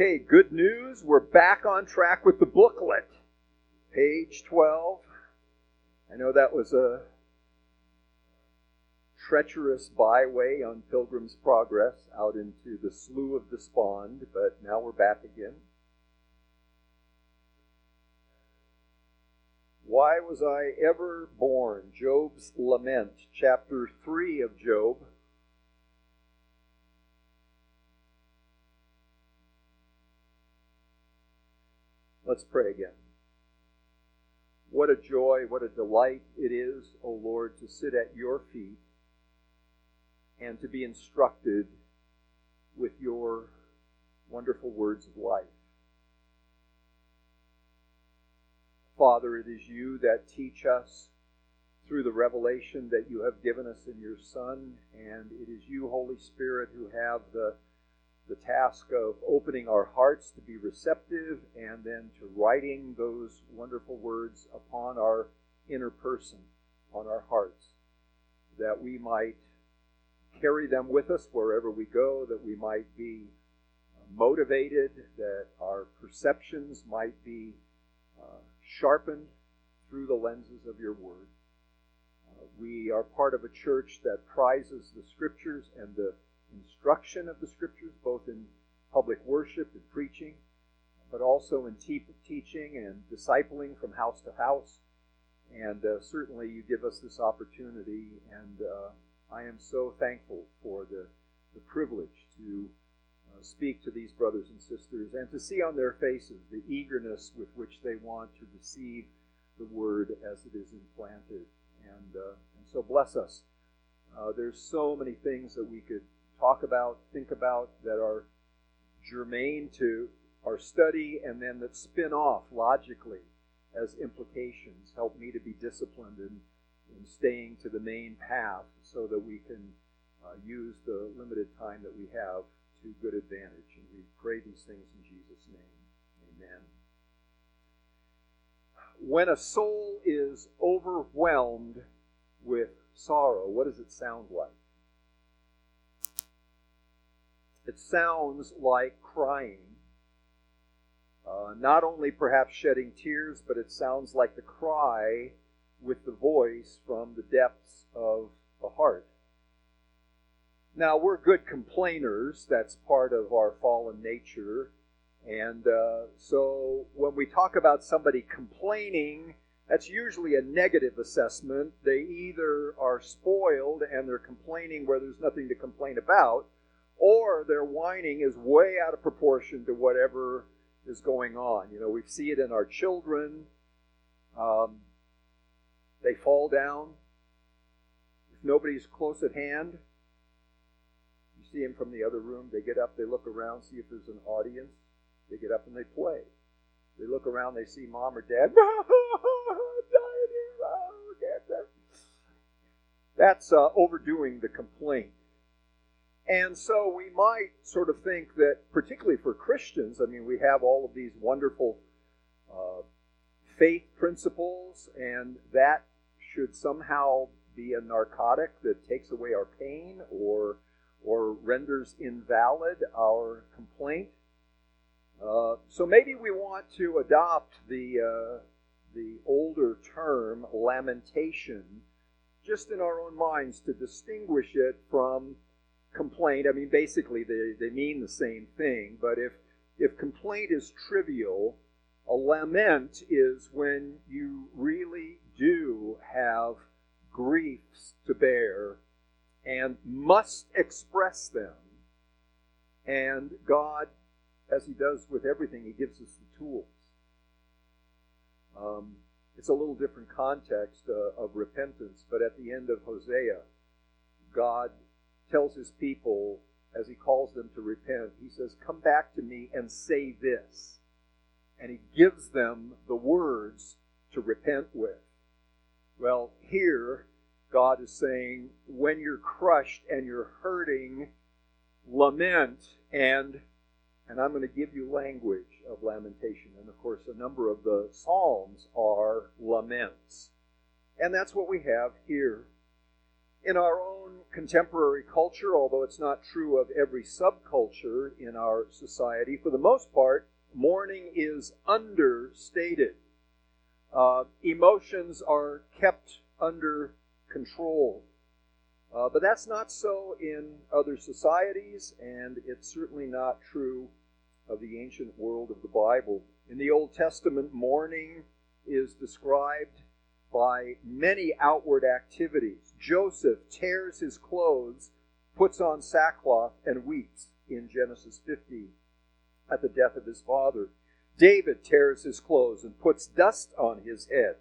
Okay, good news. We're back on track with the booklet. Page 12. I know that was a treacherous byway on Pilgrim's Progress out into the Slough of Despond, but now we're back again. Why was I ever born? Job's Lament, chapter 3 of Job. Let's pray again. What a joy, what a delight it is, O Lord, to sit at your feet and to be instructed with your wonderful words of life. Father, it is you that teach us through the revelation that you have given us in your Son, and it is you, Holy Spirit, who have the the task of opening our hearts to be receptive and then to writing those wonderful words upon our inner person, on our hearts, that we might carry them with us wherever we go, that we might be motivated, that our perceptions might be uh, sharpened through the lenses of your word. Uh, we are part of a church that prizes the scriptures and the instruction of the scriptures, both in public worship and preaching, but also in te- teaching and discipling from house to house. And uh, certainly you give us this opportunity, and uh, I am so thankful for the, the privilege to uh, speak to these brothers and sisters and to see on their faces the eagerness with which they want to receive the word as it is implanted. And, uh, and so bless us. Uh, there's so many things that we could talk about, think about, that are germane to our study, and then that spin off logically as implications. Help me to be disciplined in, in staying to the main path so that we can uh, use the limited time that we have to good advantage. And we pray these things in Jesus' name. Amen. When a soul is overwhelmed with sorrow, what does it sound like? It sounds like crying. Uh, not only perhaps shedding tears, but it sounds like the cry with the voice from the depths of the heart. Now, we're good complainers. That's part of our fallen nature. And uh, so when we talk about somebody complaining, that's usually a negative assessment. They either are spoiled and they're complaining where there's nothing to complain about, or their whining is way out of proportion to whatever is going on. You know, we see it in our children. Um, they fall down. If nobody's close at hand, you see them from the other room. They get up, they look around, see if there's an audience. They get up and they play. They look around, they see mom or dad. That's uh, overdoing the complaint. And so we might sort of think that, particularly for Christians, I mean, we have all of these wonderful uh, faith principles, and that should somehow be a narcotic that takes away our pain or or renders invalid our complaint. Uh, so maybe we want to adopt the uh, the older term lamentation, just in our own minds, to distinguish it from complaint, I mean, basically they, they mean the same thing, but if, if complaint is trivial, a lament is when you really do have griefs to bear and must express them. And God, as He does with everything, He gives us the tools. Um, it's a little different context uh, of repentance, but at the end of Hosea, God tells his people as he calls them to repent, he says, Come back to me and say this. And he gives them the words to repent with. Well, here, God is saying, when you're crushed and you're hurting, lament and and I'm going to give you language of lamentation. And of course, a number of the Psalms are laments. And that's what we have here In our own contemporary culture, although it's not true of every subculture in our society, for the most part, mourning is understated. Uh, emotions are kept under control. Uh, but that's not so in other societies, and it's certainly not true of the ancient world of the Bible. In the Old Testament, mourning is described by many outward activities. Joseph tears his clothes, puts on sackcloth, and weeps in Genesis 15 at the death of his father. David tears his clothes and puts dust on his head.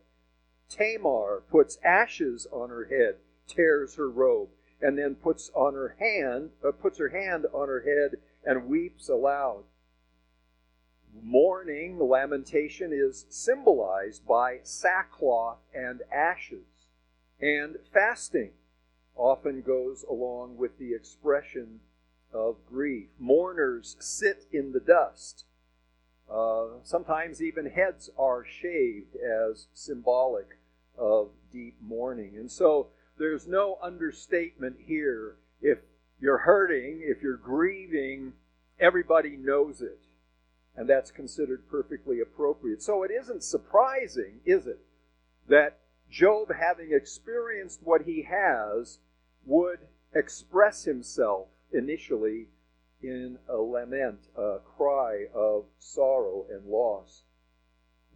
Tamar puts ashes on her head, tears her robe, and then puts on her hand, uh, puts her hand on her head and weeps aloud mourning, lamentation, is symbolized by sackcloth and ashes. And fasting often goes along with the expression of grief. Mourners sit in the dust. Uh, sometimes even heads are shaved as symbolic of deep mourning. And so there's no understatement here. If you're hurting, if you're grieving, everybody knows it and that's considered perfectly appropriate. So it isn't surprising, is it, that Job, having experienced what he has, would express himself initially in a lament, a cry of sorrow and loss.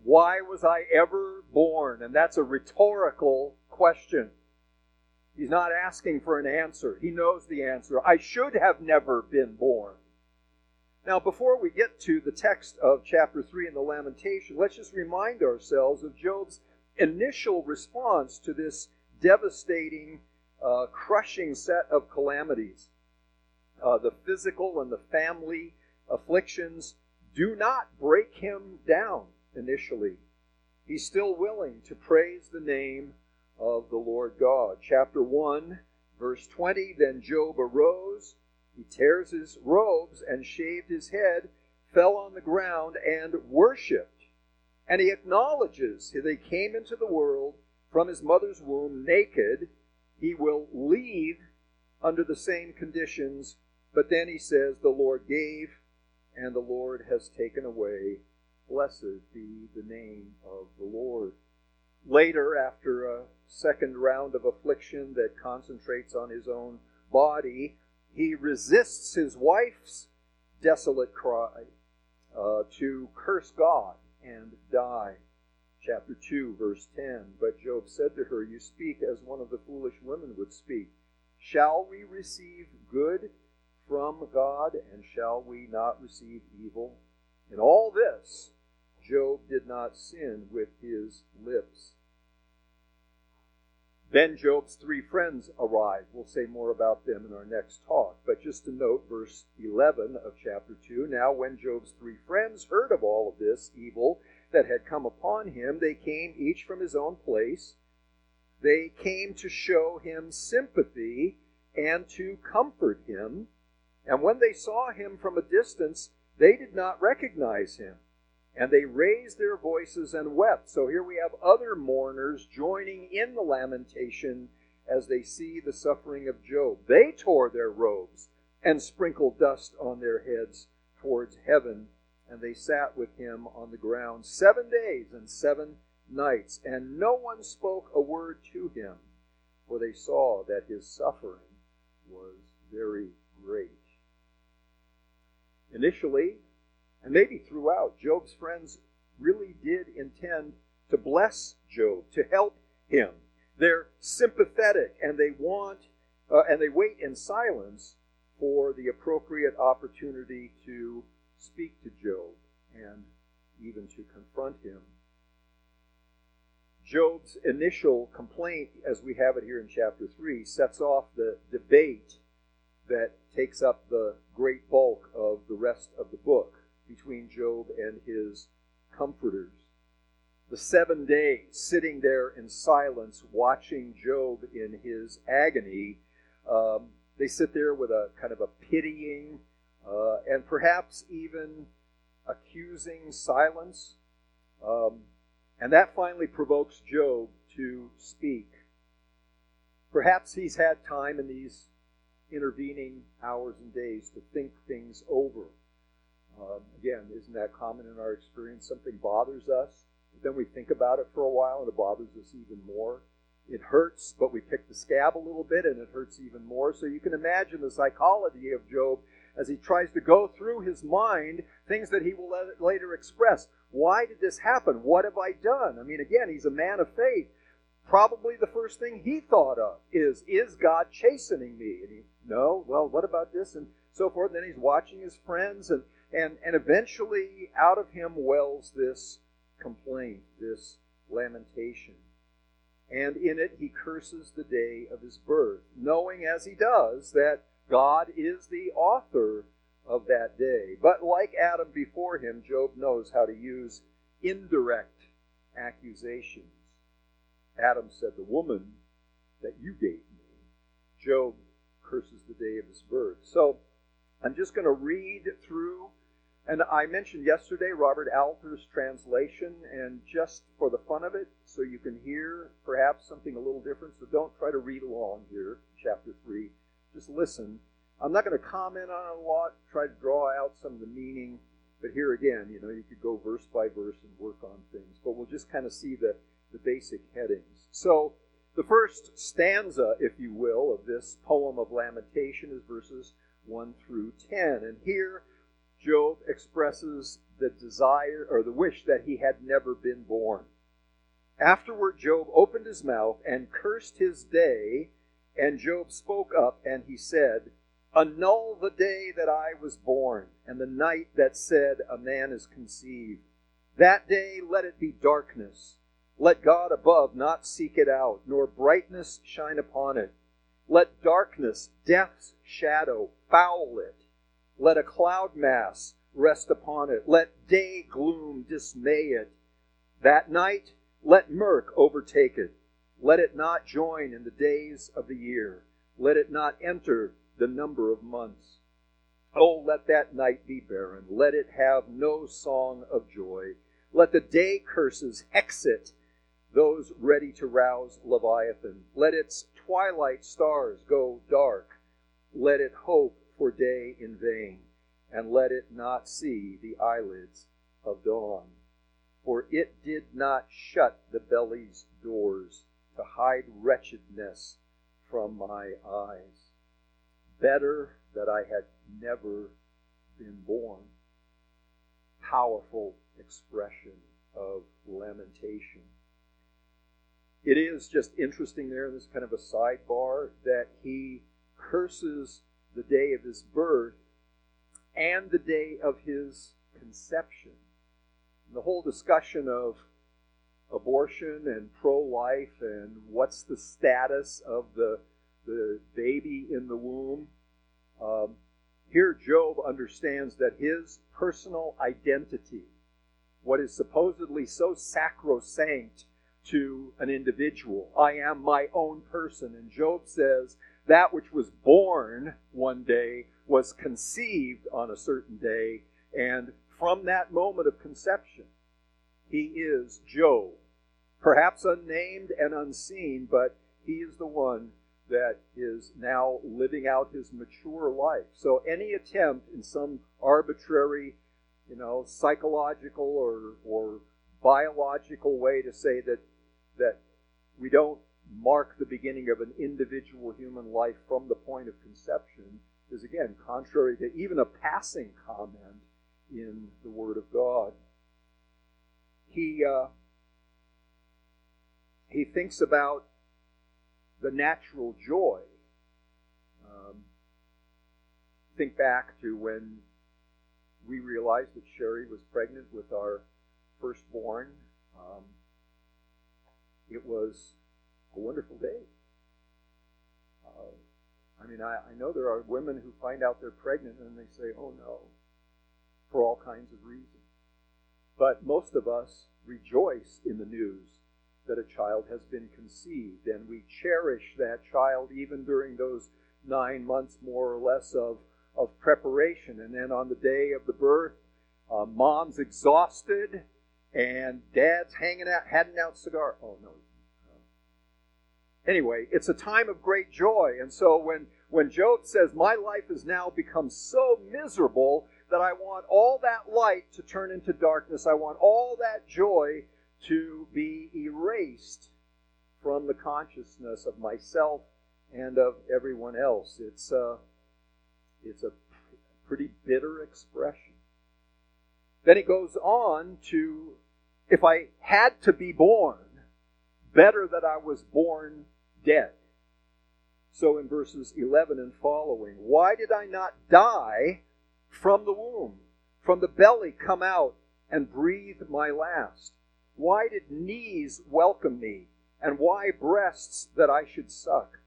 Why was I ever born? And that's a rhetorical question. He's not asking for an answer. He knows the answer. I should have never been born. Now, before we get to the text of chapter 3 in the Lamentation, let's just remind ourselves of Job's initial response to this devastating, uh, crushing set of calamities. Uh, the physical and the family afflictions do not break him down initially. He's still willing to praise the name of the Lord God. Chapter 1, verse 20 Then Job arose he tears his robes and shaved his head, fell on the ground, and worshipped. And he acknowledges they came into the world from his mother's womb naked. He will leave under the same conditions, but then he says, The Lord gave, and the Lord has taken away. Blessed be the name of the Lord. Later, after a second round of affliction that concentrates on his own body, he resists his wife's desolate cry uh, to curse God and die. Chapter 2, verse 10. But Job said to her, You speak as one of the foolish women would speak. Shall we receive good from God, and shall we not receive evil? In all this, Job did not sin with his lips. Then Job's three friends arrived. We'll say more about them in our next talk. But just to note, verse 11 of chapter 2 Now, when Job's three friends heard of all of this evil that had come upon him, they came each from his own place. They came to show him sympathy and to comfort him. And when they saw him from a distance, they did not recognize him and they raised their voices and wept. So here we have other mourners joining in the lamentation as they see the suffering of Job. They tore their robes and sprinkled dust on their heads towards heaven, and they sat with him on the ground seven days and seven nights, and no one spoke a word to him, for they saw that his suffering was very great. Initially, and maybe throughout, Job's friends really did intend to bless Job, to help him. They're sympathetic and they want uh, and they wait in silence for the appropriate opportunity to speak to Job and even to confront him. Job's initial complaint, as we have it here in chapter 3, sets off the debate that takes up the great bulk of the rest of the book between Job and his comforters. The seven days sitting there in silence, watching Job in his agony, um, they sit there with a kind of a pitying uh, and perhaps even accusing silence. Um, and that finally provokes Job to speak. Perhaps he's had time in these intervening hours and days to think things over. Um, again, isn't that common in our experience? Something bothers us, but then we think about it for a while and it bothers us even more. It hurts, but we pick the scab a little bit and it hurts even more. So you can imagine the psychology of Job as he tries to go through his mind things that he will later express. Why did this happen? What have I done? I mean, again, he's a man of faith probably the first thing he thought of is, is God chastening me? And he, no, well, what about this? And so forth. And then he's watching his friends, and, and, and eventually out of him wells this complaint, this lamentation. And in it, he curses the day of his birth, knowing as he does that God is the author of that day. But like Adam before him, Job knows how to use indirect accusations Adam said, The woman that you gave me. Job curses the day of his birth. So I'm just going to read through, and I mentioned yesterday Robert Alter's translation, and just for the fun of it, so you can hear perhaps something a little different, so don't try to read along here, chapter 3. Just listen. I'm not going to comment on a lot, try to draw out some of the meaning, but here again, you know, you could go verse by verse and work on things, but we'll just kind of see the the basic headings. So, the first stanza, if you will, of this poem of lamentation is verses 1 through 10. And here, Job expresses the desire or the wish that he had never been born. Afterward, Job opened his mouth and cursed his day, and Job spoke up and he said, Annul the day that I was born, and the night that said, A man is conceived. That day let it be darkness let God above not seek it out, nor brightness shine upon it. Let darkness, death's shadow, foul it. Let a cloud mass rest upon it. Let day gloom dismay it. That night, let murk overtake it. Let it not join in the days of the year. Let it not enter the number of months. Oh, let that night be barren. Let it have no song of joy. Let the day curses exit those ready to rouse Leviathan. Let its twilight stars go dark. Let it hope for day in vain, and let it not see the eyelids of dawn. For it did not shut the belly's doors to hide wretchedness from my eyes. Better that I had never been born. Powerful expression of lamentation it is just interesting there this kind of a sidebar that he curses the day of his birth and the day of his conception. And the whole discussion of abortion and pro life and what's the status of the, the baby in the womb. Um, here, Job understands that his personal identity, what is supposedly so sacrosanct to an individual. I am my own person. And Job says, that which was born one day was conceived on a certain day. And from that moment of conception, he is Job. Perhaps unnamed and unseen, but he is the one that is now living out his mature life. So any attempt in some arbitrary, you know, psychological or, or biological way to say that that we don't mark the beginning of an individual human life from the point of conception is again contrary to even a passing comment in the Word of God. He uh, he thinks about the natural joy. Um, think back to when we realized that Sherry was pregnant with our firstborn. Um, it was a wonderful day. Uh, I mean, I, I know there are women who find out they're pregnant and they say, oh no, for all kinds of reasons. But most of us rejoice in the news that a child has been conceived, and we cherish that child even during those nine months, more or less, of, of preparation. And then on the day of the birth, uh, mom's exhausted, and dad's hanging out, handing out cigar. Oh no, anyway, it's a time of great joy. And so when, when Job says, My life has now become so miserable that I want all that light to turn into darkness, I want all that joy to be erased from the consciousness of myself and of everyone else. It's a, it's a pretty bitter expression. Then he goes on to, if I had to be born, better that I was born dead. So in verses 11 and following, why did I not die from the womb, from the belly come out and breathe my last? Why did knees welcome me, and why breasts that I should suck?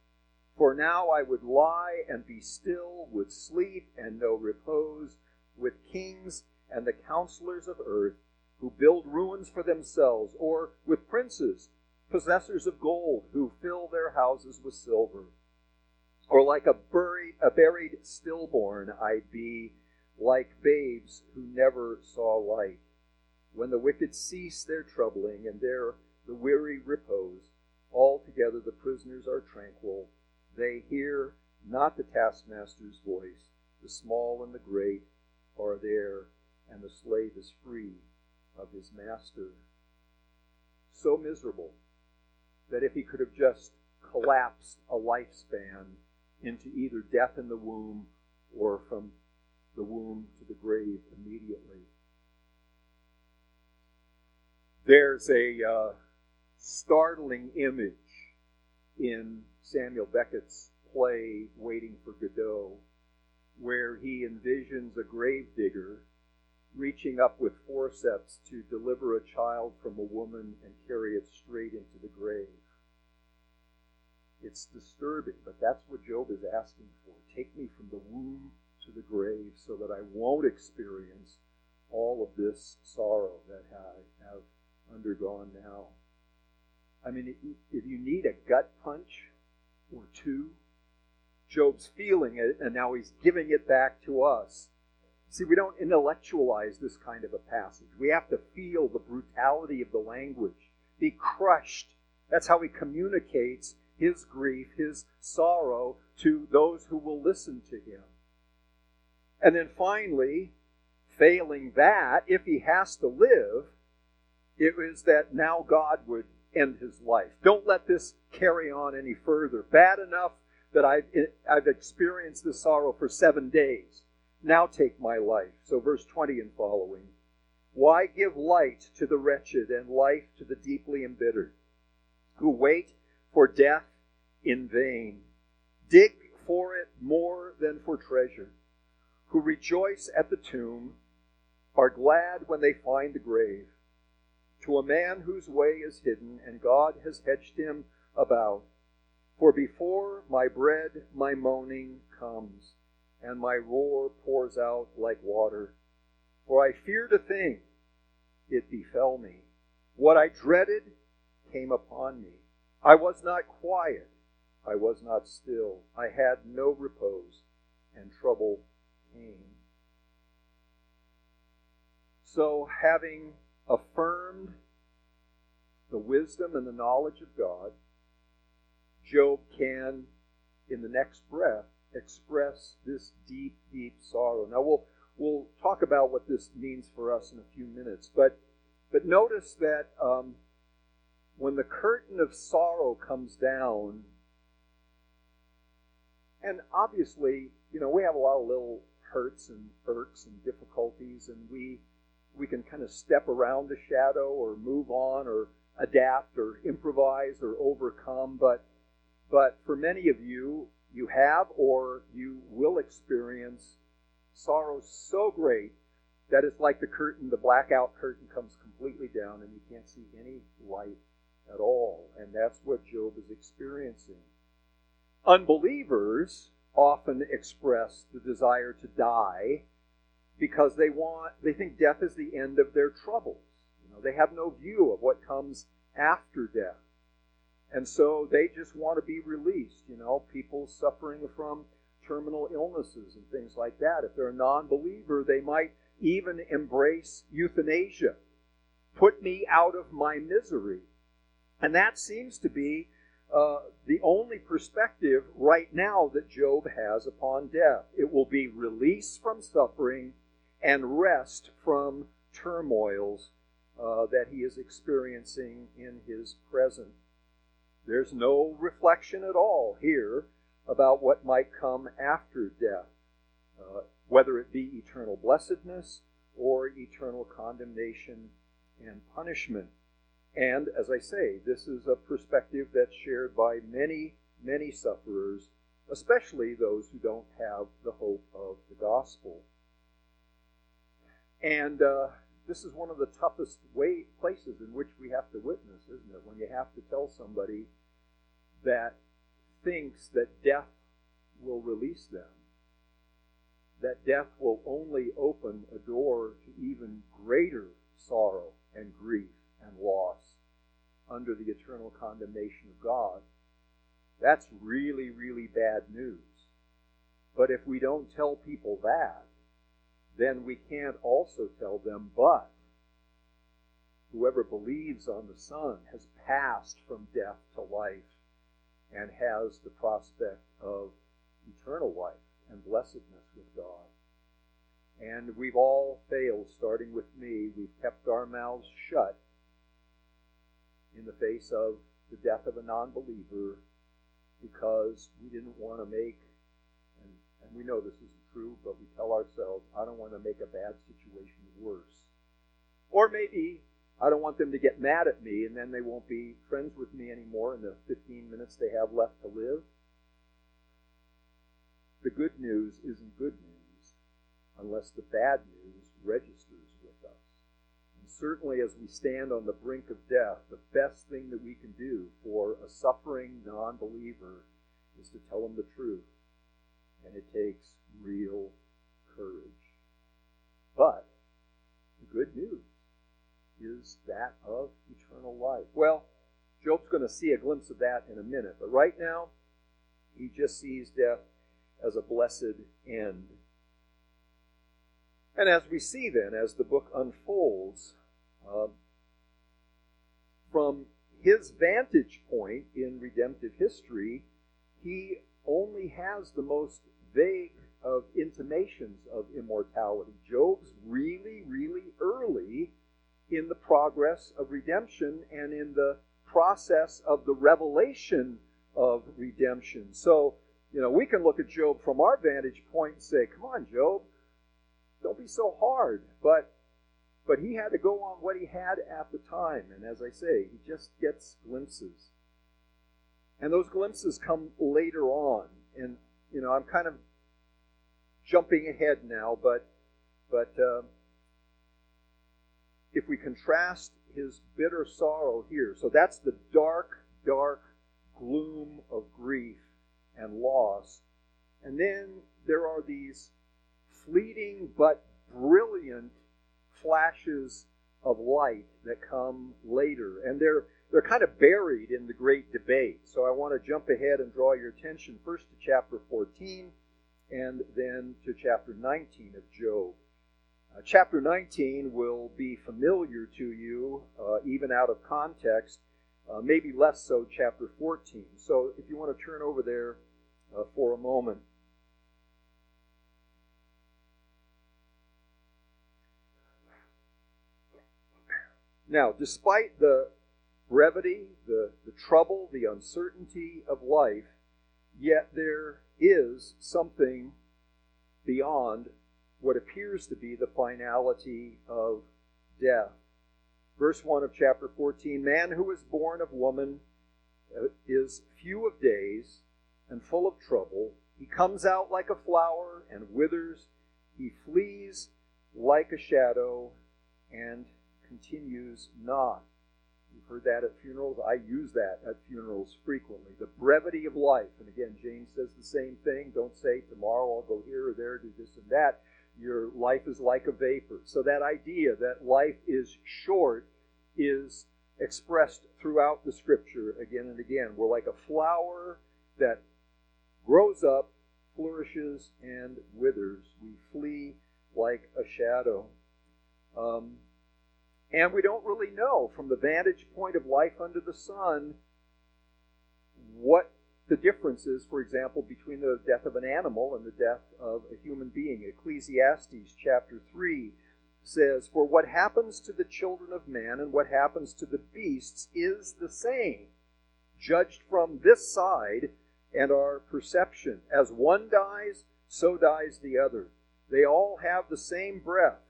For now I would lie and be still, would sleep and know repose, with kings and the counselors of earth, who build ruins for themselves, or with princes possessors of gold who fill their houses with silver. Or like a buried, a buried stillborn I'd be, like babes who never saw light. When the wicked cease their troubling and their the weary repose, altogether the prisoners are tranquil. They hear not the taskmaster's voice. The small and the great are there, and the slave is free of his master. So miserable that if he could have just collapsed a lifespan into either death in the womb or from the womb to the grave immediately. There's a uh, startling image in Samuel Beckett's play Waiting for Godot, where he envisions a gravedigger reaching up with forceps to deliver a child from a woman and carry it straight into the grave. It's disturbing, but that's what Job is asking for. Take me from the womb to the grave so that I won't experience all of this sorrow that I have undergone now. I mean, if you need a gut punch or two, Job's feeling it, and now he's giving it back to us See, we don't intellectualize this kind of a passage. We have to feel the brutality of the language, be crushed. That's how he communicates his grief, his sorrow to those who will listen to him. And then finally, failing that, if he has to live, it is that now God would end his life. Don't let this carry on any further. Bad enough that I've, I've experienced this sorrow for seven days. Now take my life. So, verse 20 and following. Why give light to the wretched and life to the deeply embittered, who wait for death in vain, dig for it more than for treasure, who rejoice at the tomb, are glad when they find the grave? To a man whose way is hidden, and God has hedged him about. For before my bread my moaning comes and my roar pours out like water. For I feared a thing, it befell me. What I dreaded came upon me. I was not quiet, I was not still. I had no repose, and trouble came. So, having affirmed the wisdom and the knowledge of God, Job can, in the next breath, express this deep, deep sorrow. Now we'll we'll talk about what this means for us in a few minutes, but but notice that um, when the curtain of sorrow comes down, and obviously, you know, we have a lot of little hurts and irks and difficulties, and we we can kind of step around the shadow or move on or adapt or improvise or overcome, but but for many of you, you have or you will experience sorrow so great that it's like the curtain, the blackout curtain comes completely down and you can't see any light at all. And that's what Job is experiencing. Unbelievers often express the desire to die because they want they think death is the end of their troubles. You know, they have no view of what comes after death. And so they just want to be released. You know, people suffering from terminal illnesses and things like that. If they're a non believer, they might even embrace euthanasia. Put me out of my misery. And that seems to be uh, the only perspective right now that Job has upon death. It will be release from suffering and rest from turmoils uh, that he is experiencing in his present. There's no reflection at all here about what might come after death, uh, whether it be eternal blessedness or eternal condemnation and punishment. And as I say, this is a perspective that's shared by many, many sufferers, especially those who don't have the hope of the gospel. And uh, this is one of the toughest way, places in which we have to witness, isn't it? When you have to tell somebody that thinks that death will release them, that death will only open a door to even greater sorrow and grief and loss under the eternal condemnation of God. That's really, really bad news. But if we don't tell people that, then we can't also tell them, but whoever believes on the Son has passed from death to life and has the prospect of eternal life and blessedness with God. And we've all failed, starting with me. We've kept our mouths shut in the face of the death of a non believer because we didn't want to make, and, and we know this isn't true, but we tell ourselves, I don't want to make a bad situation worse. Or maybe I don't want them to get mad at me and then they won't be friends with me anymore in the 15 minutes they have left to live. The good news isn't good news unless the bad news registers with us. And certainly, as we stand on the brink of death, the best thing that we can do for a suffering non believer is to tell them the truth. And it takes real courage. But the good news is that of eternal life. Well, Job's going to see a glimpse of that in a minute, but right now, he just sees death as a blessed end. And as we see then, as the book unfolds, um, from his vantage point in redemptive history, he only has the most vague of intimations of immortality. Job's really, really early in the progress of redemption and in the process of the revelation of redemption. So, you know, we can look at Job from our vantage point and say, come on, Job, don't be so hard. But but he had to go on what he had at the time. And as I say, he just gets glimpses. And those glimpses come later on. And, you know, I'm kind of jumping ahead now, but, but uh, if we contrast his bitter sorrow here, so that's the dark, dark gloom of grief and loss. And then there are these fleeting but brilliant flashes of light that come later. And they're, they're kind of buried in the great So I want to jump ahead and draw your attention first to chapter 14 and then to chapter 19 of Job. Uh, chapter 19 will be familiar to you, uh, even out of context, uh, maybe less so chapter 14. So if you want to turn over there uh, for a moment. Now, despite the brevity, the, the trouble, the uncertainty of life, yet there is something beyond what appears to be the finality of death. Verse 1 of chapter 14 Man who is born of woman uh, is few of days and full of trouble. He comes out like a flower and withers. He flees like a shadow and continues not. You've heard that at funerals. I use that at funerals frequently. The brevity of life. And again, James says the same thing. Don't say, tomorrow I'll go here or there, do this and that. Your life is like a vapor. So that idea that life is short is expressed throughout the scripture again and again. We're like a flower that grows up, flourishes, and withers. We flee like a shadow. Um, and we don't really know from the vantage point of life under the sun what the difference is, for example, between the death of an animal and the death of a human being. Ecclesiastes chapter 3 says, For what happens to the children of man and what happens to the beasts is the same, judged from this side and our perception. As one dies, so dies the other. They all have the same breath.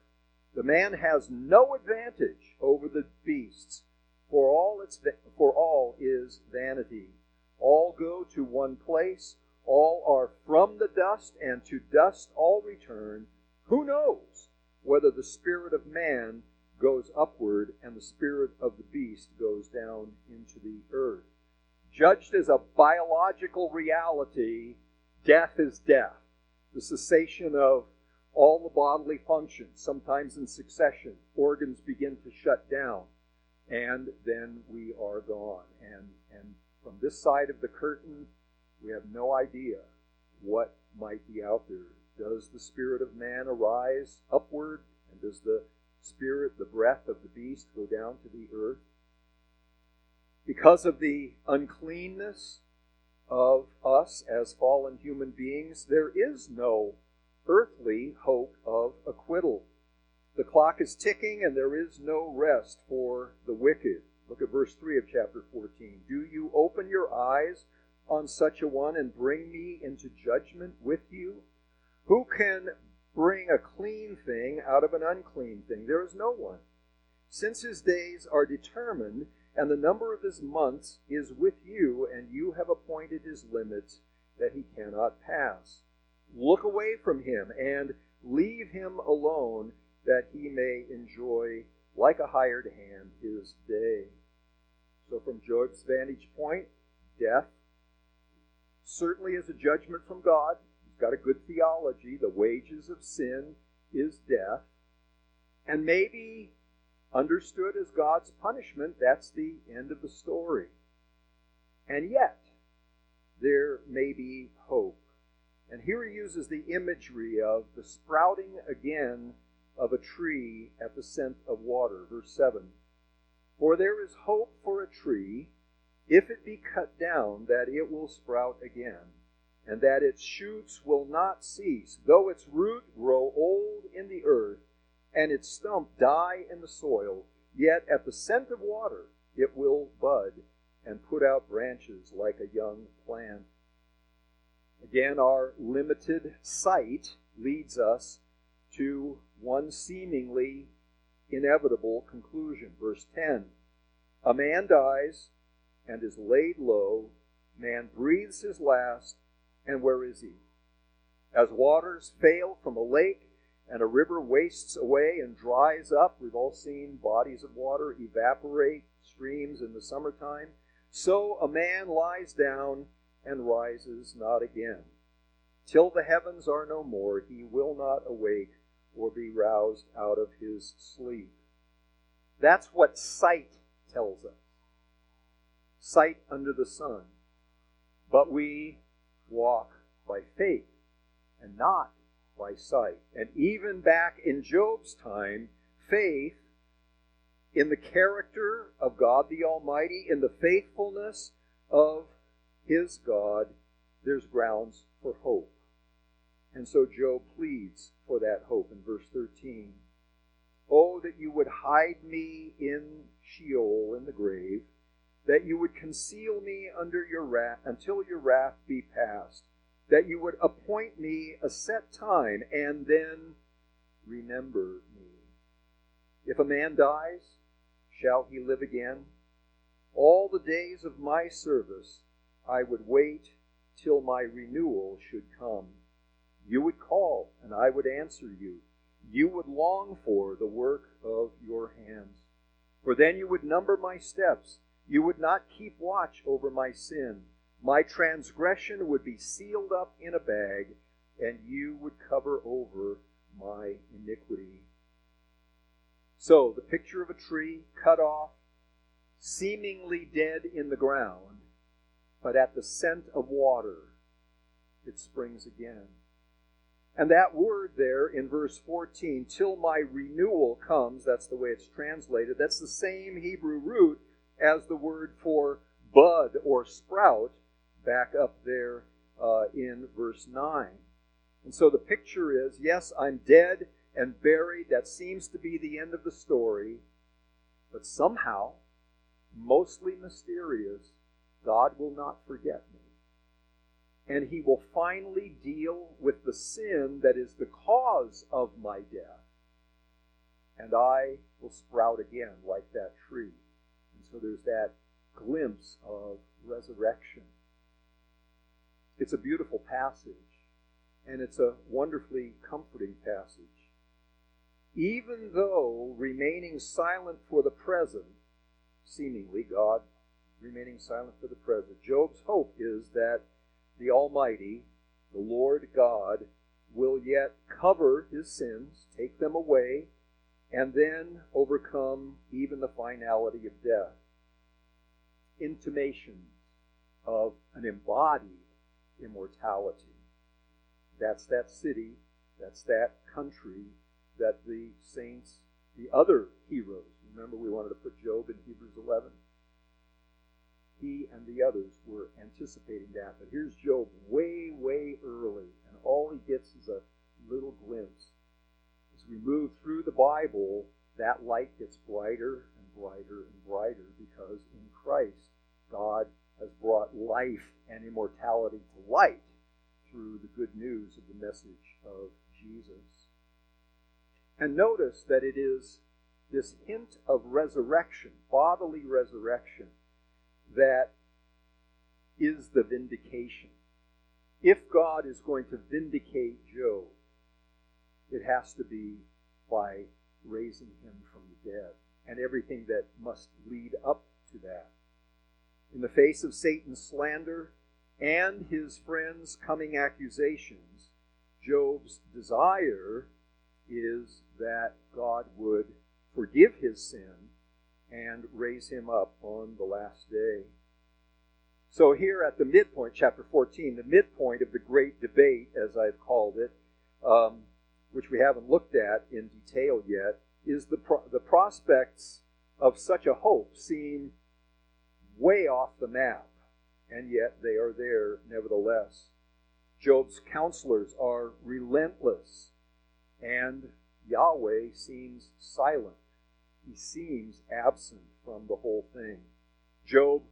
The man has no advantage over the beasts, for all, its, for all is vanity. All go to one place, all are from the dust, and to dust all return. Who knows whether the spirit of man goes upward and the spirit of the beast goes down into the earth? Judged as a biological reality, death is death. The cessation of all the bodily functions, sometimes in succession. Organs begin to shut down, and then we are gone. And, and from this side of the curtain, we have no idea what might be out there. Does the spirit of man arise upward? And does the spirit, the breath of the beast, go down to the earth? Because of the uncleanness of us as fallen human beings, there is no earthly hope of acquittal. The clock is ticking and there is no rest for the wicked. Look at verse 3 of chapter 14. Do you open your eyes on such a one and bring me into judgment with you? Who can bring a clean thing out of an unclean thing? There is no one. Since his days are determined, and the number of his months is with you, and you have appointed his limits that he cannot pass. Look away from him and leave him alone that he may enjoy, like a hired hand, his day. So, from Job's vantage point, death certainly is a judgment from God. He's got a good theology. The wages of sin is death. And maybe understood as God's punishment, that's the end of the story. And yet, there may be hope. And here he uses the imagery of the sprouting again of a tree at the scent of water. Verse 7 For there is hope for a tree, if it be cut down, that it will sprout again, and that its shoots will not cease, though its root grow old in the earth, and its stump die in the soil, yet at the scent of water it will bud and put out branches like a young plant. Again, our limited sight leads us to one seemingly inevitable conclusion. Verse 10 A man dies and is laid low, man breathes his last, and where is he? As waters fail from a lake and a river wastes away and dries up, we've all seen bodies of water evaporate, streams in the summertime, so a man lies down and rises not again. Till the heavens are no more, he will not awake or be roused out of his sleep. That's what sight tells us. Sight under the sun. But we walk by faith and not by sight. And even back in Job's time, faith in the character of God the Almighty, in the faithfulness of his God, there's grounds for hope. And so Job pleads for that hope in verse 13. Oh, that you would hide me in Sheol, in the grave, that you would conceal me under your wrath until your wrath be past, that you would appoint me a set time and then remember me. If a man dies, shall he live again? All the days of my service I would wait till my renewal should come. You would call, and I would answer you. You would long for the work of your hands. For then you would number my steps. You would not keep watch over my sin. My transgression would be sealed up in a bag, and you would cover over my iniquity. So, the picture of a tree cut off, seemingly dead in the ground, but at the scent of water, it springs again. And that word there in verse 14, till my renewal comes, that's the way it's translated, that's the same Hebrew root as the word for bud or sprout back up there uh, in verse 9. And so the picture is yes, I'm dead and buried. That seems to be the end of the story. But somehow, mostly mysterious, God will not forget me. And he will finally deal with the sin that is the cause of my death. And I will sprout again like that tree. And so there's that glimpse of resurrection. It's a beautiful passage, and it's a wonderfully comforting passage. Even though remaining silent for the present, seemingly God remaining silent for the present, Job's hope is that the Almighty, the Lord God, will yet cover his sins, take them away, and then overcome even the finality of death. Intimations of an embodied immortality. That's that city, that's that country that the saints, the other heroes, remember we wanted to put Job in Hebrews 11? He and the others were anticipating that. But here's Job way, way early, and all he gets is a little glimpse. As we move through the Bible, that light gets brighter and brighter and brighter because in Christ, God has brought life and immortality to light through the good news of the message of Jesus. And notice that it is this hint of resurrection, bodily resurrection, that is the vindication. If God is going to vindicate Job, it has to be by raising him from the dead and everything that must lead up to that. In the face of Satan's slander and his friends' coming accusations, Job's desire is that God would forgive his sin and raise him up on the last day. So, here at the midpoint, chapter 14, the midpoint of the great debate, as I've called it, um, which we haven't looked at in detail yet, is the, pro- the prospects of such a hope seem way off the map, and yet they are there nevertheless. Job's counselors are relentless, and Yahweh seems silent. He seems absent from the whole thing. Job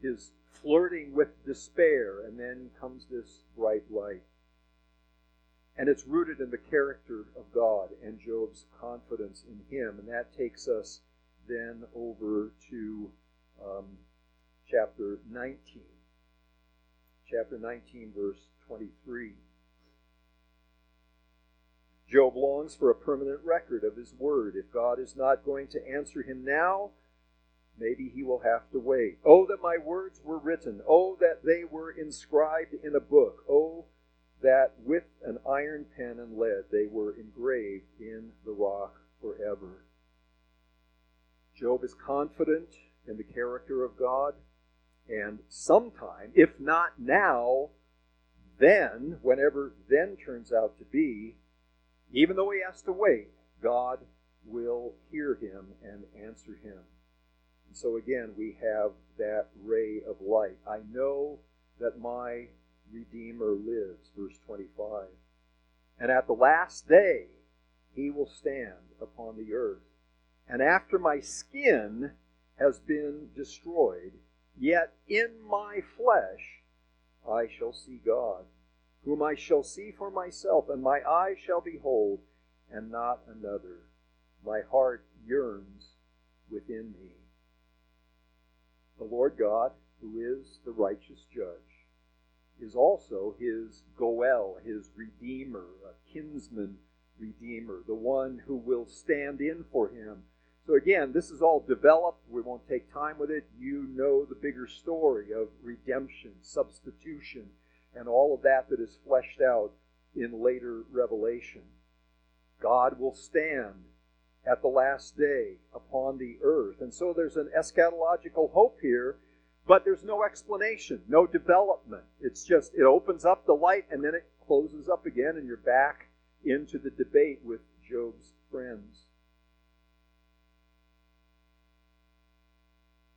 is flirting with despair, and then comes this bright light. And it's rooted in the character of God and Job's confidence in Him. And that takes us then over to um, chapter 19. Chapter 19, verse 23. Job longs for a permanent record of his word. If God is not going to answer him now, maybe he will have to wait. Oh, that my words were written. Oh, that they were inscribed in a book. Oh, that with an iron pen and lead they were engraved in the rock forever. Job is confident in the character of God, and sometime, if not now, then, whenever then turns out to be, even though he has to wait, God will hear him and answer him. And so again, we have that ray of light. I know that my Redeemer lives, verse 25. And at the last day, he will stand upon the earth. And after my skin has been destroyed, yet in my flesh I shall see God, whom I shall see for myself, and my eyes shall behold, and not another. My heart yearns within me. The Lord God, who is the righteous judge, is also his Goel, his Redeemer, a kinsman Redeemer, the one who will stand in for him. So again, this is all developed. We won't take time with it. You know the bigger story of redemption, substitution, and all of that that is fleshed out in later revelation. God will stand at the last day upon the earth. And so there's an eschatological hope here but there's no explanation, no development. It's just, it opens up the light and then it closes up again, and you're back into the debate with Job's friends.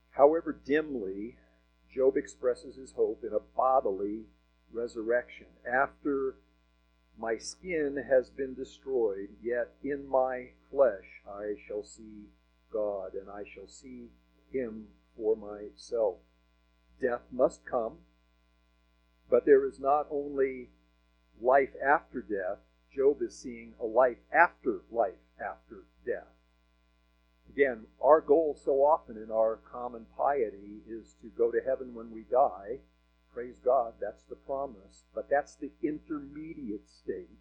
However dimly Job expresses his hope in a bodily resurrection. After my skin has been destroyed, yet in my flesh I shall see God, and I shall see him for myself. Death must come, but there is not only life after death, Job is seeing a life after life after death. Again, our goal so often in our common piety is to go to heaven when we die. Praise God, that's the promise. But that's the intermediate state.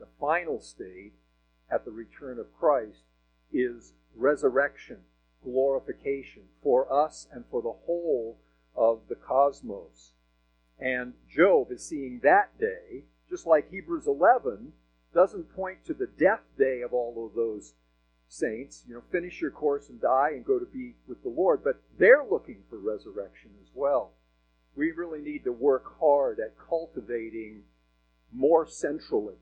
The final state at the return of Christ is resurrection, glorification for us and for the whole of the cosmos. And Job is seeing that day, just like Hebrews 11 doesn't point to the death day of all of those saints, you know, finish your course and die and go to be with the Lord, but they're looking for resurrection as well. We really need to work hard at cultivating more centrally.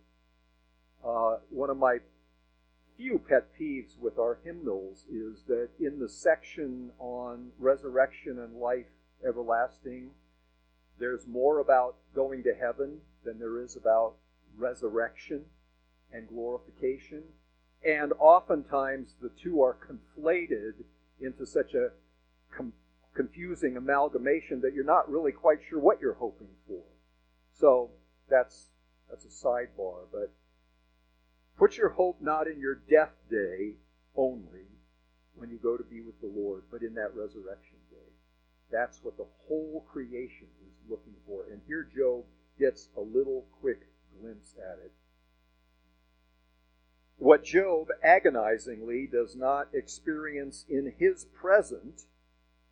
Uh, one of my few pet peeves with our hymnals is that in the section on resurrection and life everlasting, there's more about going to heaven than there is about resurrection and glorification. And oftentimes the two are conflated into such a confusing amalgamation that you're not really quite sure what you're hoping for. So that's that's a sidebar, but put your hope not in your death day only when you go to be with the Lord, but in that resurrection day. That's what the whole creation is looking for. And here Job gets a little quick glimpse at it what Job agonizingly does not experience in his present,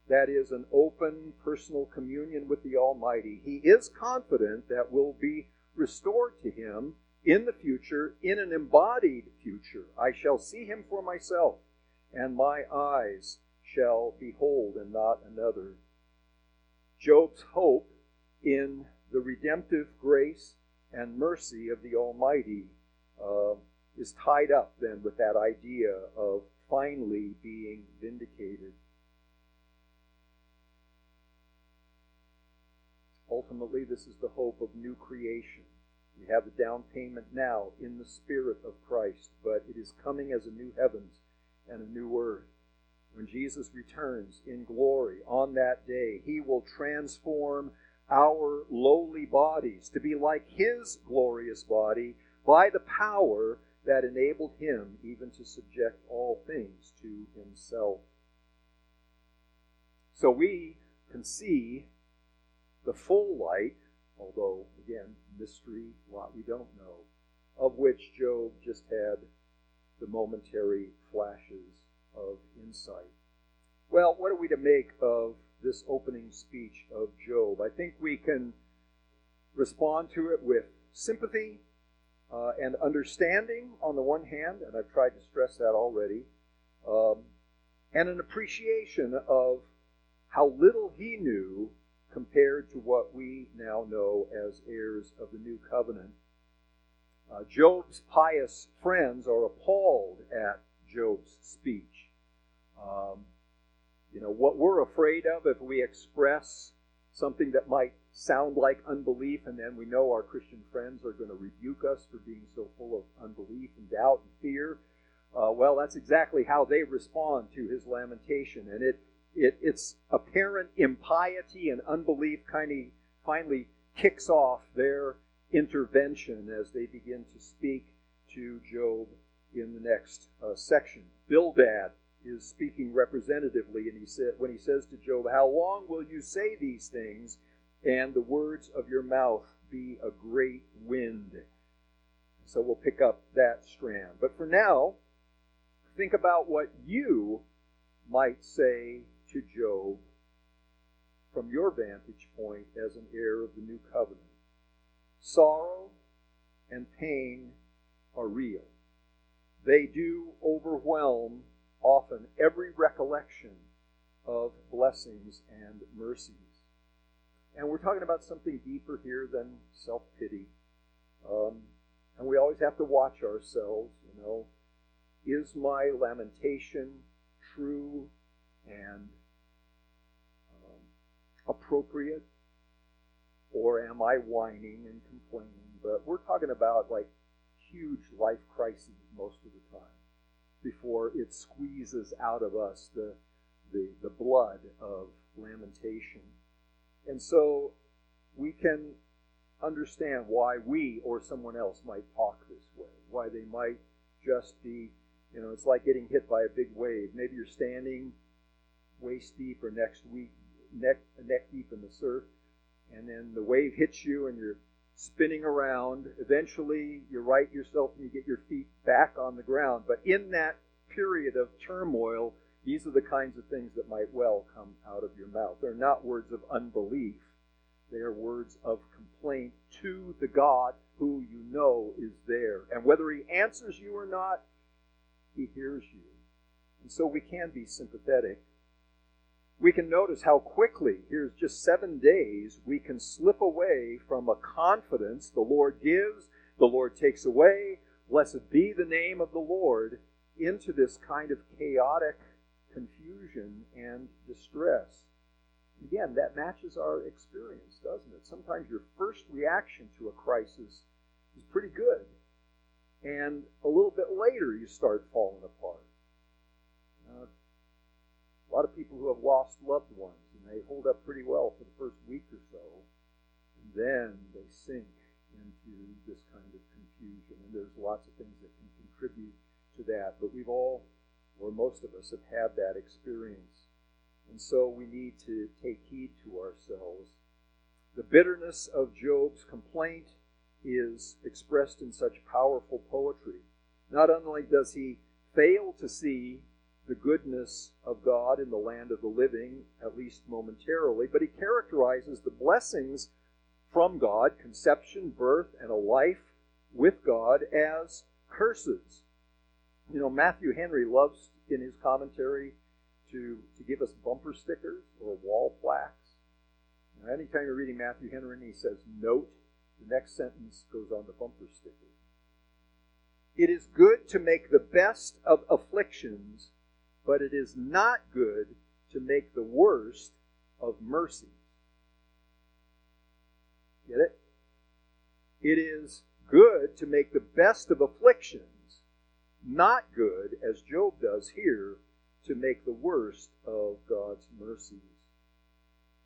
that is, an open personal communion with the Almighty, he is confident that will be restored to him in the future, in an embodied future. I shall see him for myself, and my eyes shall behold and not another. Job's hope in the redemptive grace and mercy of the Almighty uh, is tied up then with that idea of finally being vindicated. Ultimately, this is the hope of new creation. We have the down payment now in the Spirit of Christ, but it is coming as a new heavens and a new earth. When Jesus returns in glory on that day, he will transform our lowly bodies to be like his glorious body by the power that enabled him even to subject all things to himself. So we can see the full light, although, again, mystery, what we don't know, of which Job just had the momentary flashes of insight. Well, what are we to make of this opening speech of Job? I think we can respond to it with sympathy uh, and understanding on the one hand, and I've tried to stress that already, um, and an appreciation of how little he knew compared to what we now know as heirs of the new covenant. Uh, Job's pious friends are appalled at Job's speech. Um, you know, what we're afraid of if we express something that might sound like unbelief, and then we know our Christian friends are going to rebuke us for being so full of unbelief and doubt and fear. Uh, well, that's exactly how they respond to his lamentation, and it, it its apparent impiety and unbelief kind of finally kicks off their intervention as they begin to speak to Job in the next uh, section. Bildad is speaking representatively, and he said when he says to Job, "How long will you say these things?" and the words of your mouth be a great wind. So we'll pick up that strand. But for now, think about what you might say to Job from your vantage point as an heir of the new covenant. Sorrow and pain are real. They do overwhelm often every recollection of blessings and mercies. And we're talking about something deeper here than self pity. Um, and we always have to watch ourselves, you know. Is my lamentation true and appropriate? Or am I whining and complaining? But we're talking about like huge life crises most of the time before it squeezes out of us the, the, the blood of lamentation. And so we can understand why we or someone else might talk this way, why they might just be, you know, it's like getting hit by a big wave. Maybe you're standing waist deep or next week, neck, neck deep in the surf, and then the wave hits you and you're spinning around. Eventually, you right yourself and you get your feet back on the ground. But in that period of turmoil, these are the kinds of things that might well come out of your mouth. They're not words of unbelief, they are words of complaint to the God who you know is there. And whether he answers you or not, he hears you. And so we can be sympathetic. We can notice how quickly, here's just seven days, we can slip away from a confidence the Lord gives, the Lord takes away, blessed be the name of the Lord, into this kind of chaotic confusion and distress. Again, that matches our experience, doesn't it? Sometimes your first reaction to a crisis is pretty good. And a little bit later, you start falling apart. A lot of people who have lost loved ones, and they hold up pretty well for the first week or so, and then they sink into this kind of confusion. And there's lots of things that can contribute to that, but we've all, or most of us, have had that experience. And so we need to take heed to ourselves. The bitterness of Job's complaint is expressed in such powerful poetry. Not only does he fail to see the goodness of God in the land of the living, at least momentarily, but he characterizes the blessings from God, conception, birth, and a life with God, as curses. You know, Matthew Henry loves in his commentary to, to give us bumper stickers or wall plaques. Now, anytime you're reading Matthew Henry and he says note, the next sentence goes on the bumper sticker. It is good to make the best of afflictions, but it is not good to make the worst of mercies. Get it? It is good to make the best of afflictions, not good, as Job does here, to make the worst of God's mercies.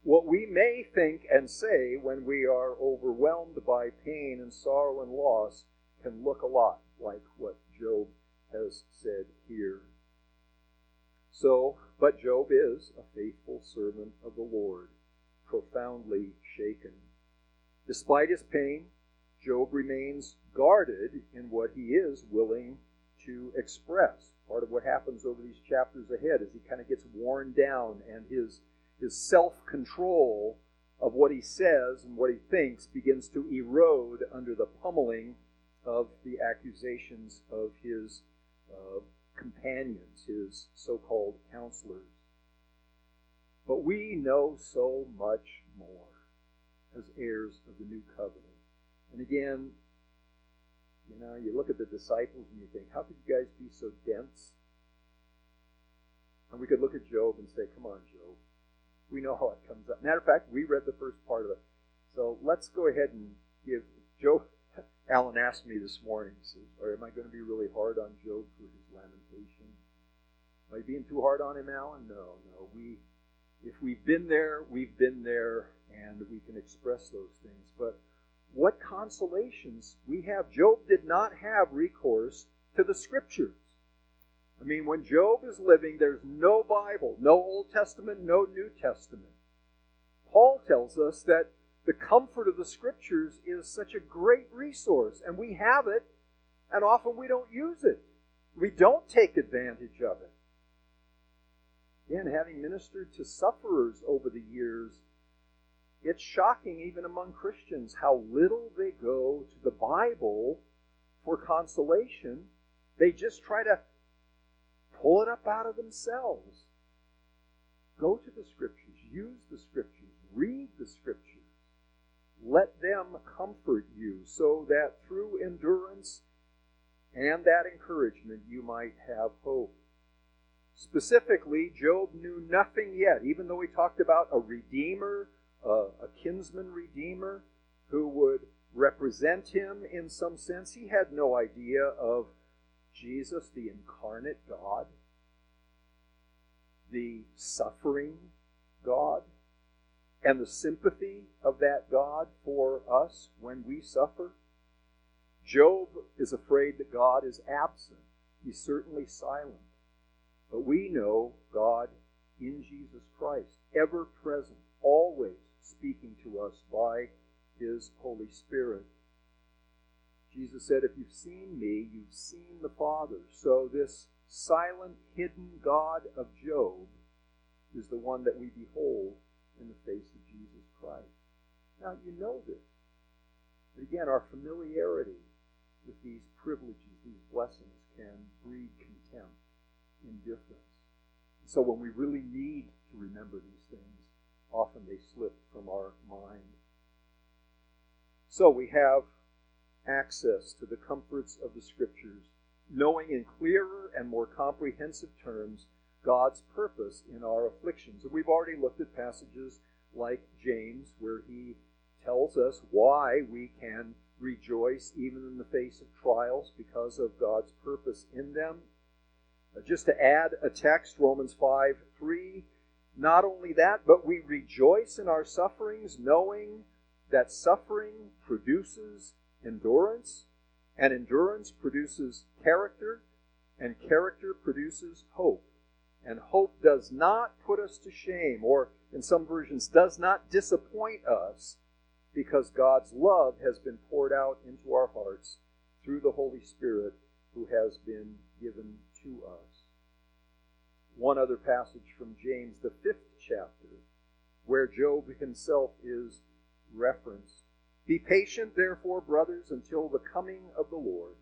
What we may think and say when we are overwhelmed by pain and sorrow and loss can look a lot like what Job has said here. So, but Job is a faithful servant of the Lord, profoundly shaken. Despite his pain, Job remains guarded in what he is willing to express. Part of what happens over these chapters ahead is he kind of gets worn down and his, his self control of what he says and what he thinks begins to erode under the pummeling of the accusations of his uh, companions, his so called counselors. But we know so much more as heirs of the new covenant. And again, you know, you look at the disciples and you think, how could you guys be so dense? And we could look at Job and say, come on, Job. We know how it comes up. Matter of fact, we read the first part of it. So let's go ahead and give Job. Alan asked me this morning, he says, or am I going to be really hard on Job for his lamentation? Am I being too hard on him, Alan? No, no. We, if we've been there, we've been there, and we can express those things. But what consolations we have. Job did not have recourse to the scriptures. I mean, when Job is living, there's no Bible, no Old Testament, no New Testament. Paul tells us that the comfort of the scriptures is such a great resource, and we have it, and often we don't use it. We don't take advantage of it. Again, having ministered to sufferers over the years, it's shocking, even among Christians, how little they go to the Bible for consolation. They just try to pull it up out of themselves. Go to the Scriptures, use the Scriptures, read the Scriptures. Let them comfort you so that through endurance and that encouragement you might have hope. Specifically, Job knew nothing yet, even though he talked about a redeemer, uh, a kinsman redeemer who would represent him in some sense. He had no idea of Jesus, the incarnate God, the suffering God, and the sympathy of that God for us when we suffer. Job is afraid that God is absent. He's certainly silent. But we know God in Jesus Christ, ever present, always speaking to us by His Holy Spirit. Jesus said, If you've seen me, you've seen the Father. So this silent, hidden God of Job is the one that we behold in the face of Jesus Christ. Now, you know this. But again, our familiarity with these privileges, these blessings, can breed contempt, indifference. So when we really need to remember these things, often they slip from our mind. So we have access to the comforts of the Scriptures, knowing in clearer and more comprehensive terms God's purpose in our afflictions. And we've already looked at passages like James, where he tells us why we can rejoice even in the face of trials because of God's purpose in them. Uh, just to add a text, Romans 5 3. Not only that, but we rejoice in our sufferings, knowing that suffering produces endurance, and endurance produces character, and character produces hope. And hope does not put us to shame, or in some versions, does not disappoint us, because God's love has been poured out into our hearts through the Holy Spirit who has been given to us. One other passage from James, the fifth chapter, where Job himself is referenced. Be patient, therefore, brothers, until the coming of the Lord.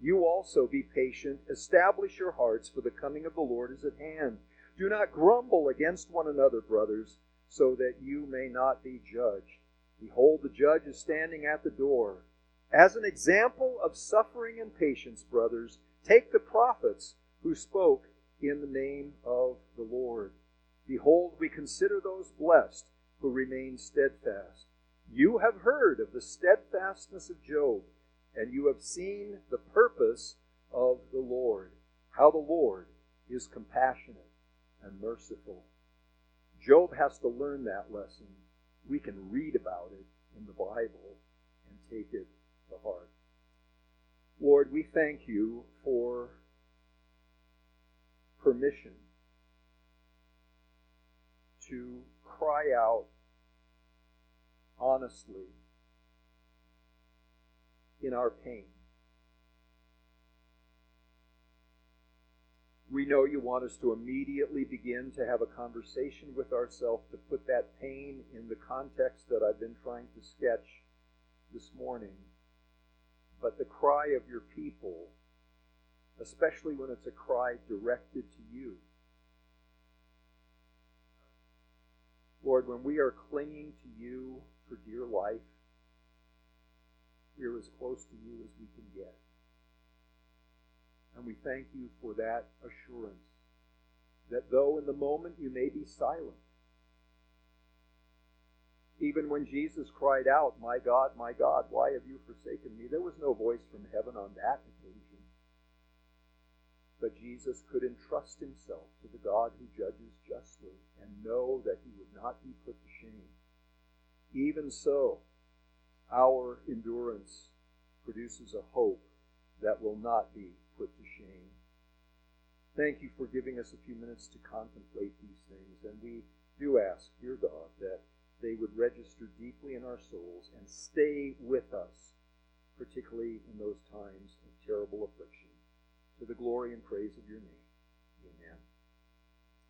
You also be patient. Establish your hearts, for the coming of the Lord is at hand. Do not grumble against one another, brothers, so that you may not be judged. Behold, the judge is standing at the door. As an example of suffering and patience, brothers, take the prophets who spoke in the name of the Lord. Behold, we consider those blessed who remain steadfast. You have heard of the steadfastness of Job, and you have seen the purpose of the Lord, how the Lord is compassionate and merciful. Job has to learn that lesson we can read about it in the Bible and take it to heart. Lord, we thank you for permission to cry out honestly in our pain. We know you want us to immediately begin to have a conversation with ourselves to put that pain in the context that I've been trying to sketch this morning. But the cry of your people, especially when it's a cry directed to you, Lord, when we are clinging to you for dear life, we are as close to you as we can get. And we thank you for that assurance that though in the moment you may be silent, even when Jesus cried out, My God, my God, why have you forsaken me? There was no voice from heaven on that occasion. But Jesus could entrust himself to the God who judges justly and know that he would not be put to shame. Even so, our endurance produces a hope that will not be put to shame. Thank you for giving us a few minutes to contemplate these things, and we do ask, dear God, that they would register deeply in our souls and stay with us, particularly in those times of terrible affliction, to the glory and praise of your name.